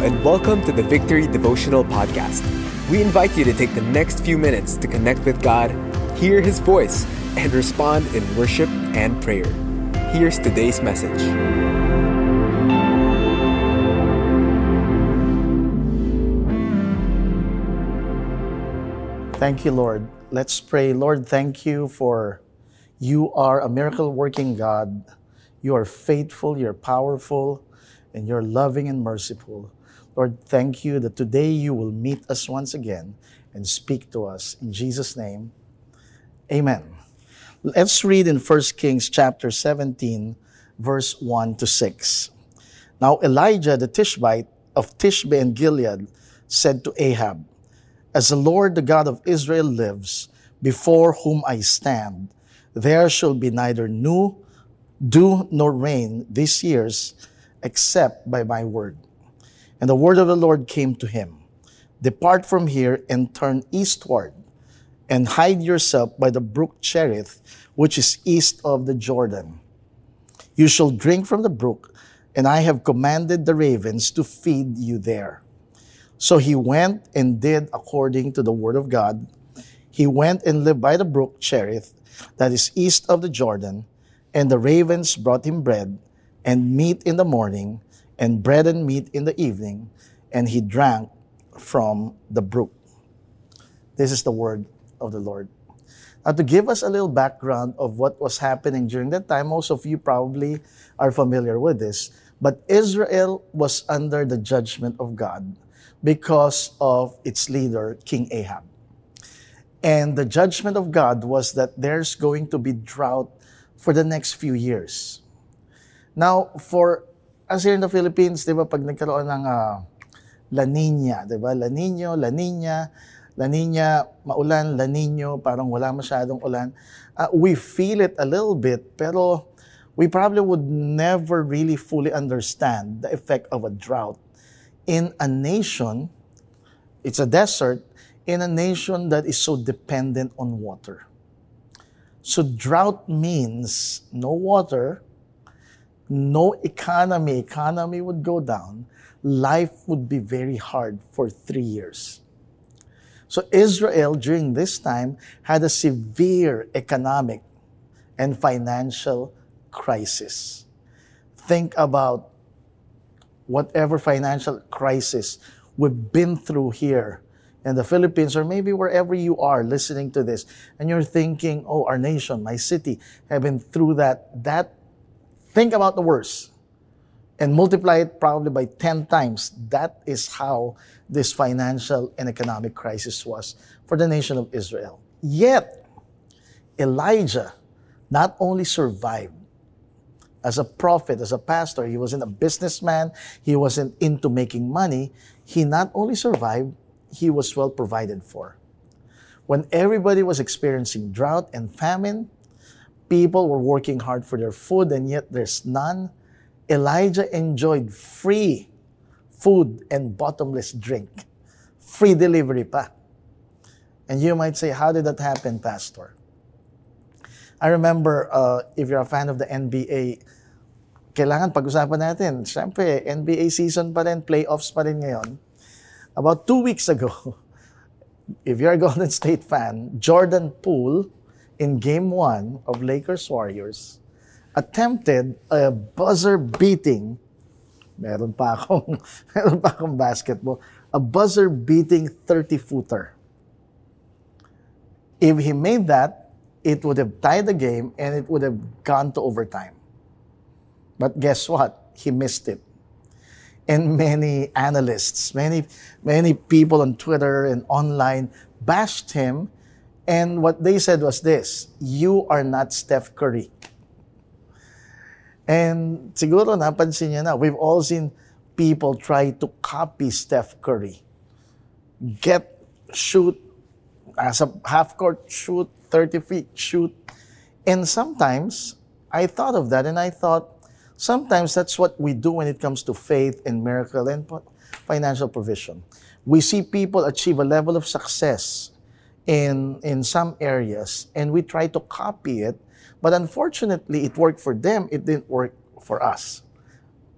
and welcome to the Victory Devotional Podcast. We invite you to take the next few minutes to connect with God, hear His voice, and respond in worship and prayer. Here's today's message. Thank you, Lord. Let's pray. Lord, thank you for you are a miracle working God. You are faithful, you're powerful, and you're loving and merciful. Lord, thank you that today you will meet us once again and speak to us. In Jesus' name, amen. Let's read in 1 Kings chapter 17, verse 1 to 6. Now Elijah the Tishbite of Tishbe and Gilead said to Ahab, As the Lord the God of Israel lives, before whom I stand, there shall be neither new dew nor rain these years, except by my word. And the word of the Lord came to him Depart from here and turn eastward, and hide yourself by the brook Cherith, which is east of the Jordan. You shall drink from the brook, and I have commanded the ravens to feed you there. So he went and did according to the word of God. He went and lived by the brook Cherith, that is east of the Jordan, and the ravens brought him bread and meat in the morning, and bread and meat in the evening, and he drank from the brook. This is the word of the Lord. Now, to give us a little background of what was happening during that time, most of you probably are familiar with this, but Israel was under the judgment of God because of its leader, King Ahab. And the judgment of God was that there's going to be drought for the next few years. Now, for as here in the Philippines, 'di ba, pag nagkaroon ng uh, La Nina, 'di ba? La Nino, La Nina, La Nina, maulan, La Nino, parang wala masyadong ulan. Uh, we feel it a little bit, pero we probably would never really fully understand the effect of a drought in a nation, it's a desert, in a nation that is so dependent on water. So drought means no water, no economy. Economy would go down. Life would be very hard for three years. So Israel during this time had a severe economic and financial crisis. Think about whatever financial crisis we've been through here in the Philippines or maybe wherever you are listening to this and you're thinking, oh, our nation, my city have been through that, that, think about the worst and multiply it probably by 10 times. That is how this financial and economic crisis was for the nation of Israel. Yet, Elijah not only survived, as a prophet, as a pastor. He wasn't a businessman. He wasn't into making money. He not only survived, he was well provided for. When everybody was experiencing drought and famine, people were working hard for their food and yet there's none. Elijah enjoyed free food and bottomless drink. Free delivery pa. And you might say, how did that happen, Pastor? I remember, uh, if you're a fan of the NBA, kailangan pag-usapan natin. Siyempre, NBA season pa rin, playoffs pa rin ngayon. About two weeks ago, if you're a Golden State fan, Jordan Poole, in Game 1 of Lakers Warriors, attempted a buzzer beating, meron pa akong, meron pa akong basketball, a buzzer beating 30-footer. If he made that, it would have tied the game and it would have gone to overtime. But guess what? He missed it. And many analysts, many, many people on Twitter and online bashed him. And what they said was this, you are not Steph Curry. And siguro napansin niya na, we've all seen people try to copy Steph Curry. Get, shoot, as a half court shoot, 30 feet shoot. And sometimes I thought of that and I thought, sometimes that's what we do when it comes to faith and miracle and financial provision. We see people achieve a level of success in, in some areas and we try to copy it, but unfortunately it worked for them, it didn't work for us.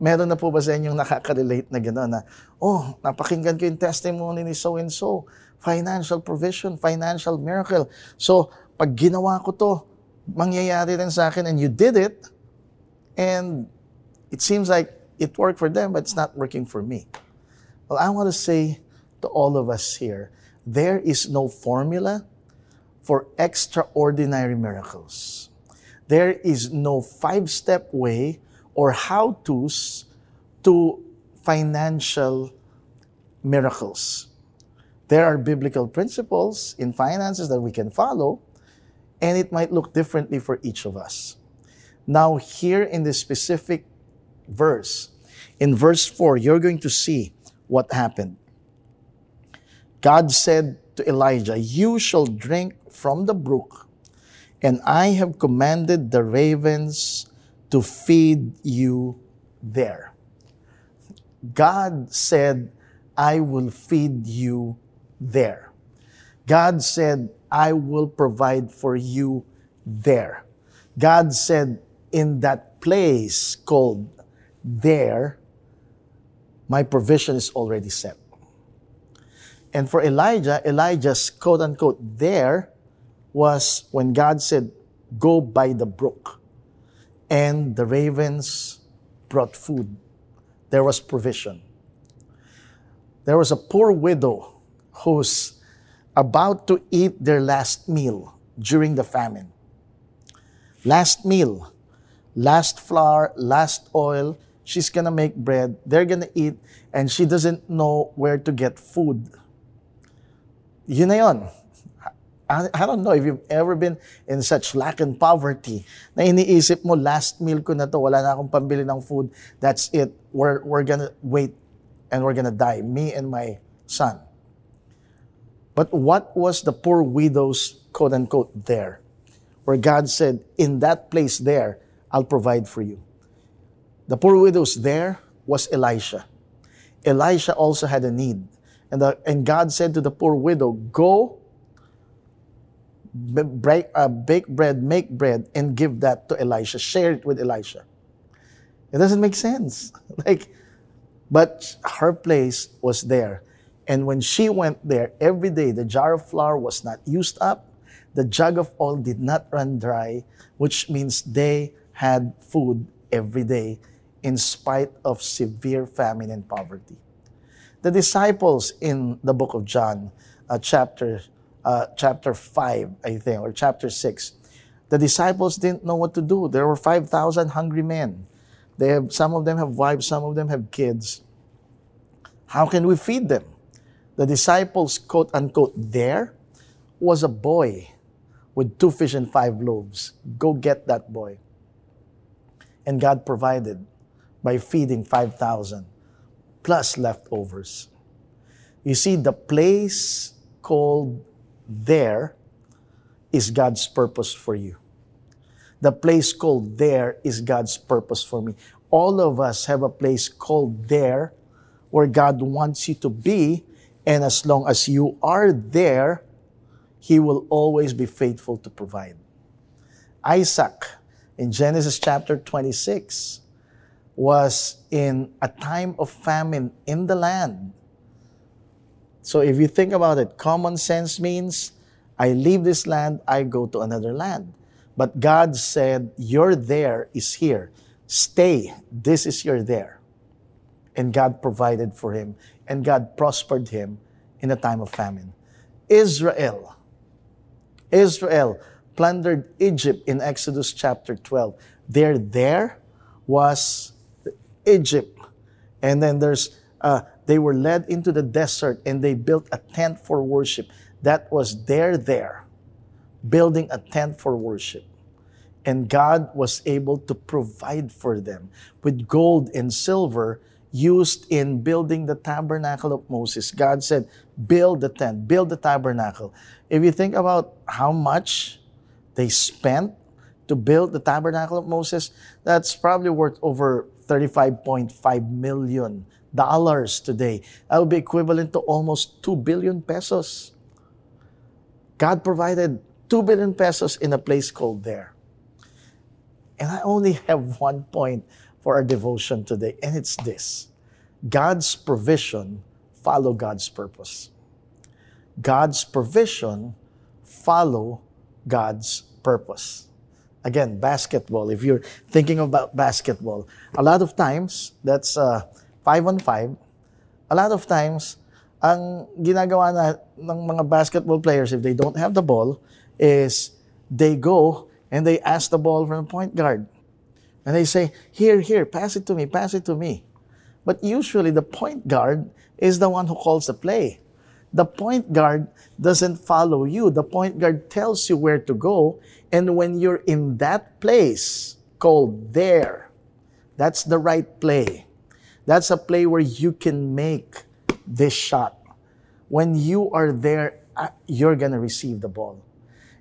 Meron na po ba sa inyong nakaka-relate na gano'n na, oh, napakinggan ko yung testimony ni so-and-so, financial provision, financial miracle. So, pag ginawa ko to, mangyayari rin sa akin and you did it, and it seems like it worked for them, but it's not working for me. Well, I want to say to all of us here, there is no formula for extraordinary miracles. There is no five step way or how to's to financial miracles. There are biblical principles in finances that we can follow, and it might look differently for each of us. Now, here in this specific verse, in verse 4, you're going to see what happened. God said to Elijah, You shall drink from the brook, and I have commanded the ravens to feed you there. God said, I will feed you there. God said, I will provide for you there. God said, in that place called there, my provision is already set. And for Elijah, Elijah's quote unquote there was when God said, Go by the brook. And the ravens brought food. There was provision. There was a poor widow who's about to eat their last meal during the famine. Last meal, last flour, last oil. She's gonna make bread. They're gonna eat, and she doesn't know where to get food. Yun na yun. I, don't know if you've ever been in such lack and poverty na iniisip mo, last meal ko na to, wala na akong pambili ng food, that's it. We're, we're gonna wait and we're gonna die, me and my son. But what was the poor widow's quote unquote there? Where God said, In that place there, I'll provide for you. The poor widow's there was Elisha. Elisha also had a need. And, the, and God said to the poor widow, Go, break, uh, bake bread, make bread, and give that to Elisha. Share it with Elisha. It doesn't make sense. like, but her place was there. And when she went there every day, the jar of flour was not used up, the jug of oil did not run dry, which means they had food every day in spite of severe famine and poverty the disciples in the book of John, uh, chapter uh, chapter five, I think, or chapter six, the disciples didn't know what to do. There were five thousand hungry men. They have some of them have wives, some of them have kids. How can we feed them? The disciples, quote unquote, there was a boy with two fish and five loaves. Go get that boy. And God provided by feeding 5,000 plus leftovers. You see, the place called there is God's purpose for you. The place called there is God's purpose for me. All of us have a place called there where God wants you to be, and as long as you are there, He will always be faithful to provide. Isaac, in Genesis chapter 26, was in a time of famine in the land. So if you think about it, common sense means I leave this land, I go to another land. But God said, Your there is here. Stay. This is your there. And God provided for him, and God prospered him in a time of famine. Israel. Israel plundered Egypt in Exodus chapter 12. Their there was Egypt. And then there's, uh, they were led into the desert and they built a tent for worship. That was there, there, building a tent for worship. And God was able to provide for them with gold and silver used in building the tabernacle of Moses. God said, build the tent, build the tabernacle. If you think about how much they spent to build the tabernacle of Moses, that's probably worth over 35.5 million dollars today. That would be equivalent to almost 2 billion pesos. God provided 2 billion pesos in a place called there. And I only have one point for our devotion today, and it's this God's provision follow God's purpose. God's provision follow God's purpose. Again, basketball. If you're thinking about basketball, a lot of times, that's uh, five on five, a lot of times, ang ginagawa na ng mga basketball players, if they don't have the ball, is they go and they ask the ball from the point guard. And they say, here, here, pass it to me, pass it to me. But usually the point guard is the one who calls the play. The point guard doesn't follow you. The point guard tells you where to go. And when you're in that place called there, that's the right play. That's a play where you can make this shot. When you are there, uh, you're going to receive the ball.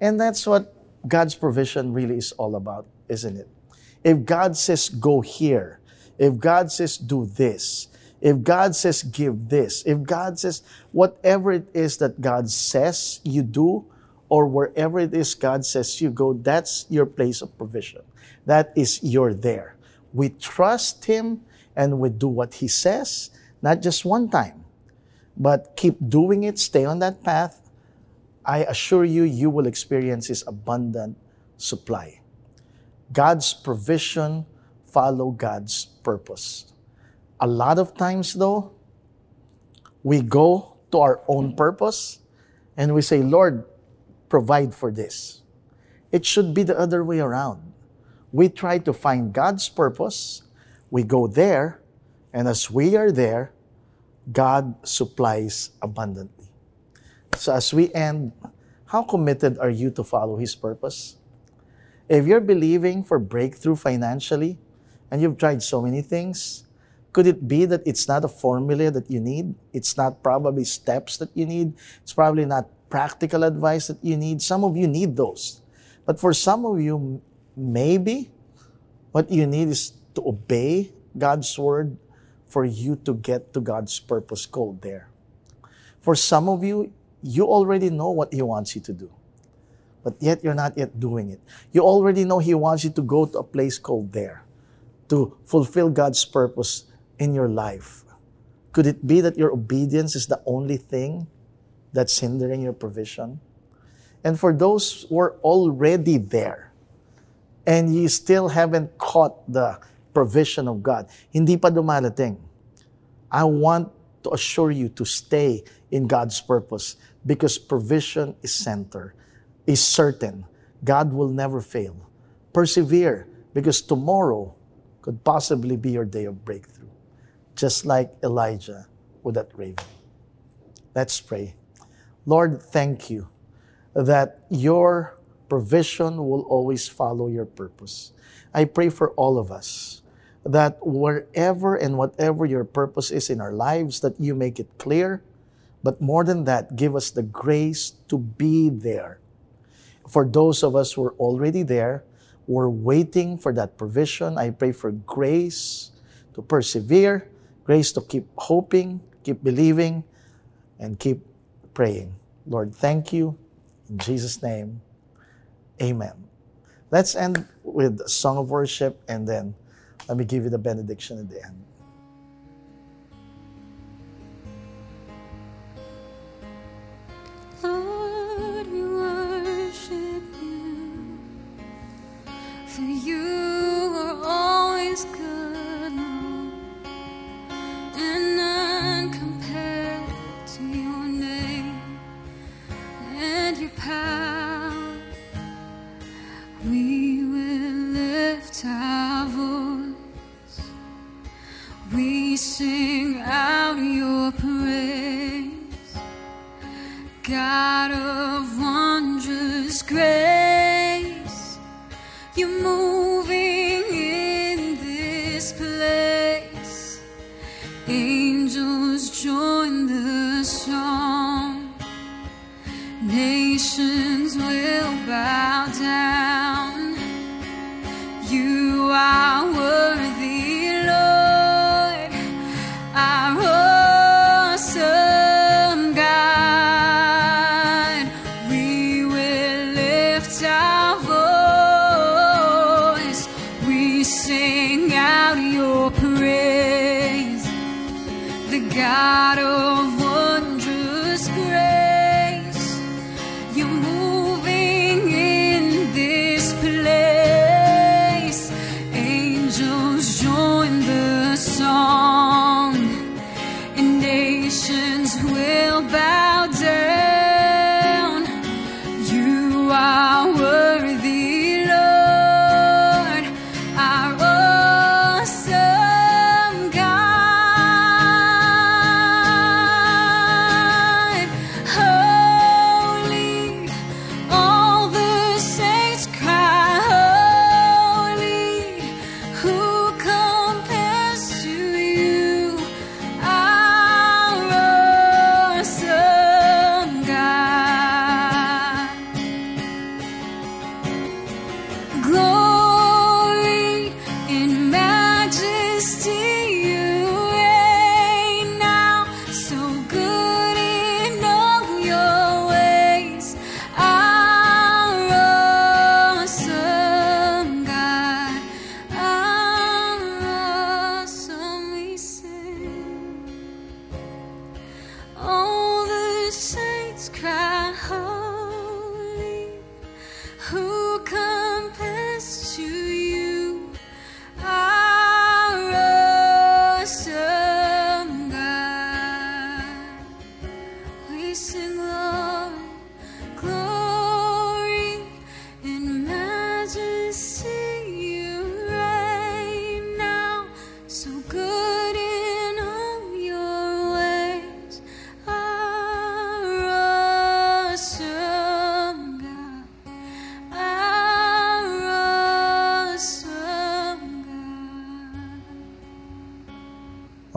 And that's what God's provision really is all about, isn't it? If God says, go here, if God says, do this, if God says, give this, if God says, whatever it is that God says you do, or wherever it is God says you go, that's your place of provision. That is your there. We trust Him and we do what He says, not just one time, but keep doing it, stay on that path. I assure you, you will experience His abundant supply. God's provision follow God's purpose. A lot of times, though, we go to our own purpose and we say, Lord, provide for this. It should be the other way around. We try to find God's purpose, we go there, and as we are there, God supplies abundantly. So, as we end, how committed are you to follow His purpose? If you're believing for breakthrough financially and you've tried so many things, could it be that it's not a formula that you need? It's not probably steps that you need. It's probably not practical advice that you need. Some of you need those. But for some of you, maybe what you need is to obey God's word for you to get to God's purpose called there. For some of you, you already know what He wants you to do, but yet you're not yet doing it. You already know He wants you to go to a place called there to fulfill God's purpose in your life? Could it be that your obedience is the only thing that's hindering your provision? And for those who are already there and you still haven't caught the provision of God, hindi pa dumalating, I want to assure you to stay in God's purpose because provision is center, is certain. God will never fail. Persevere because tomorrow could possibly be your day of breakthrough just like Elijah with that raven. Let's pray. Lord, thank you that your provision will always follow your purpose. I pray for all of us that wherever and whatever your purpose is in our lives, that you make it clear. But more than that, give us the grace to be there. For those of us who are already there, we're waiting for that provision. I pray for grace to persevere grace to keep hoping, keep believing, and keep praying. Lord, thank you. In Jesus' name, amen. Let's end with a song of worship and then let me give you the benediction at the end. You're moving. sing out your praise, the God of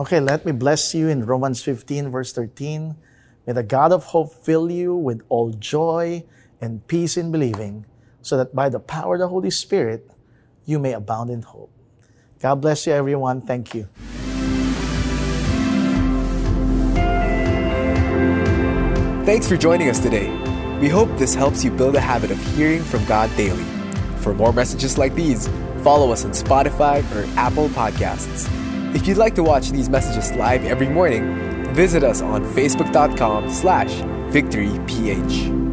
Okay, let me bless you in Romans 15, verse 13. May the God of hope fill you with all joy and peace in believing, so that by the power of the Holy Spirit, you may abound in hope. God bless you, everyone. Thank you. Thanks for joining us today. We hope this helps you build a habit of hearing from God daily. For more messages like these, follow us on Spotify or Apple Podcasts. If you'd like to watch these messages live every morning, visit us on facebook.com slash victoryph.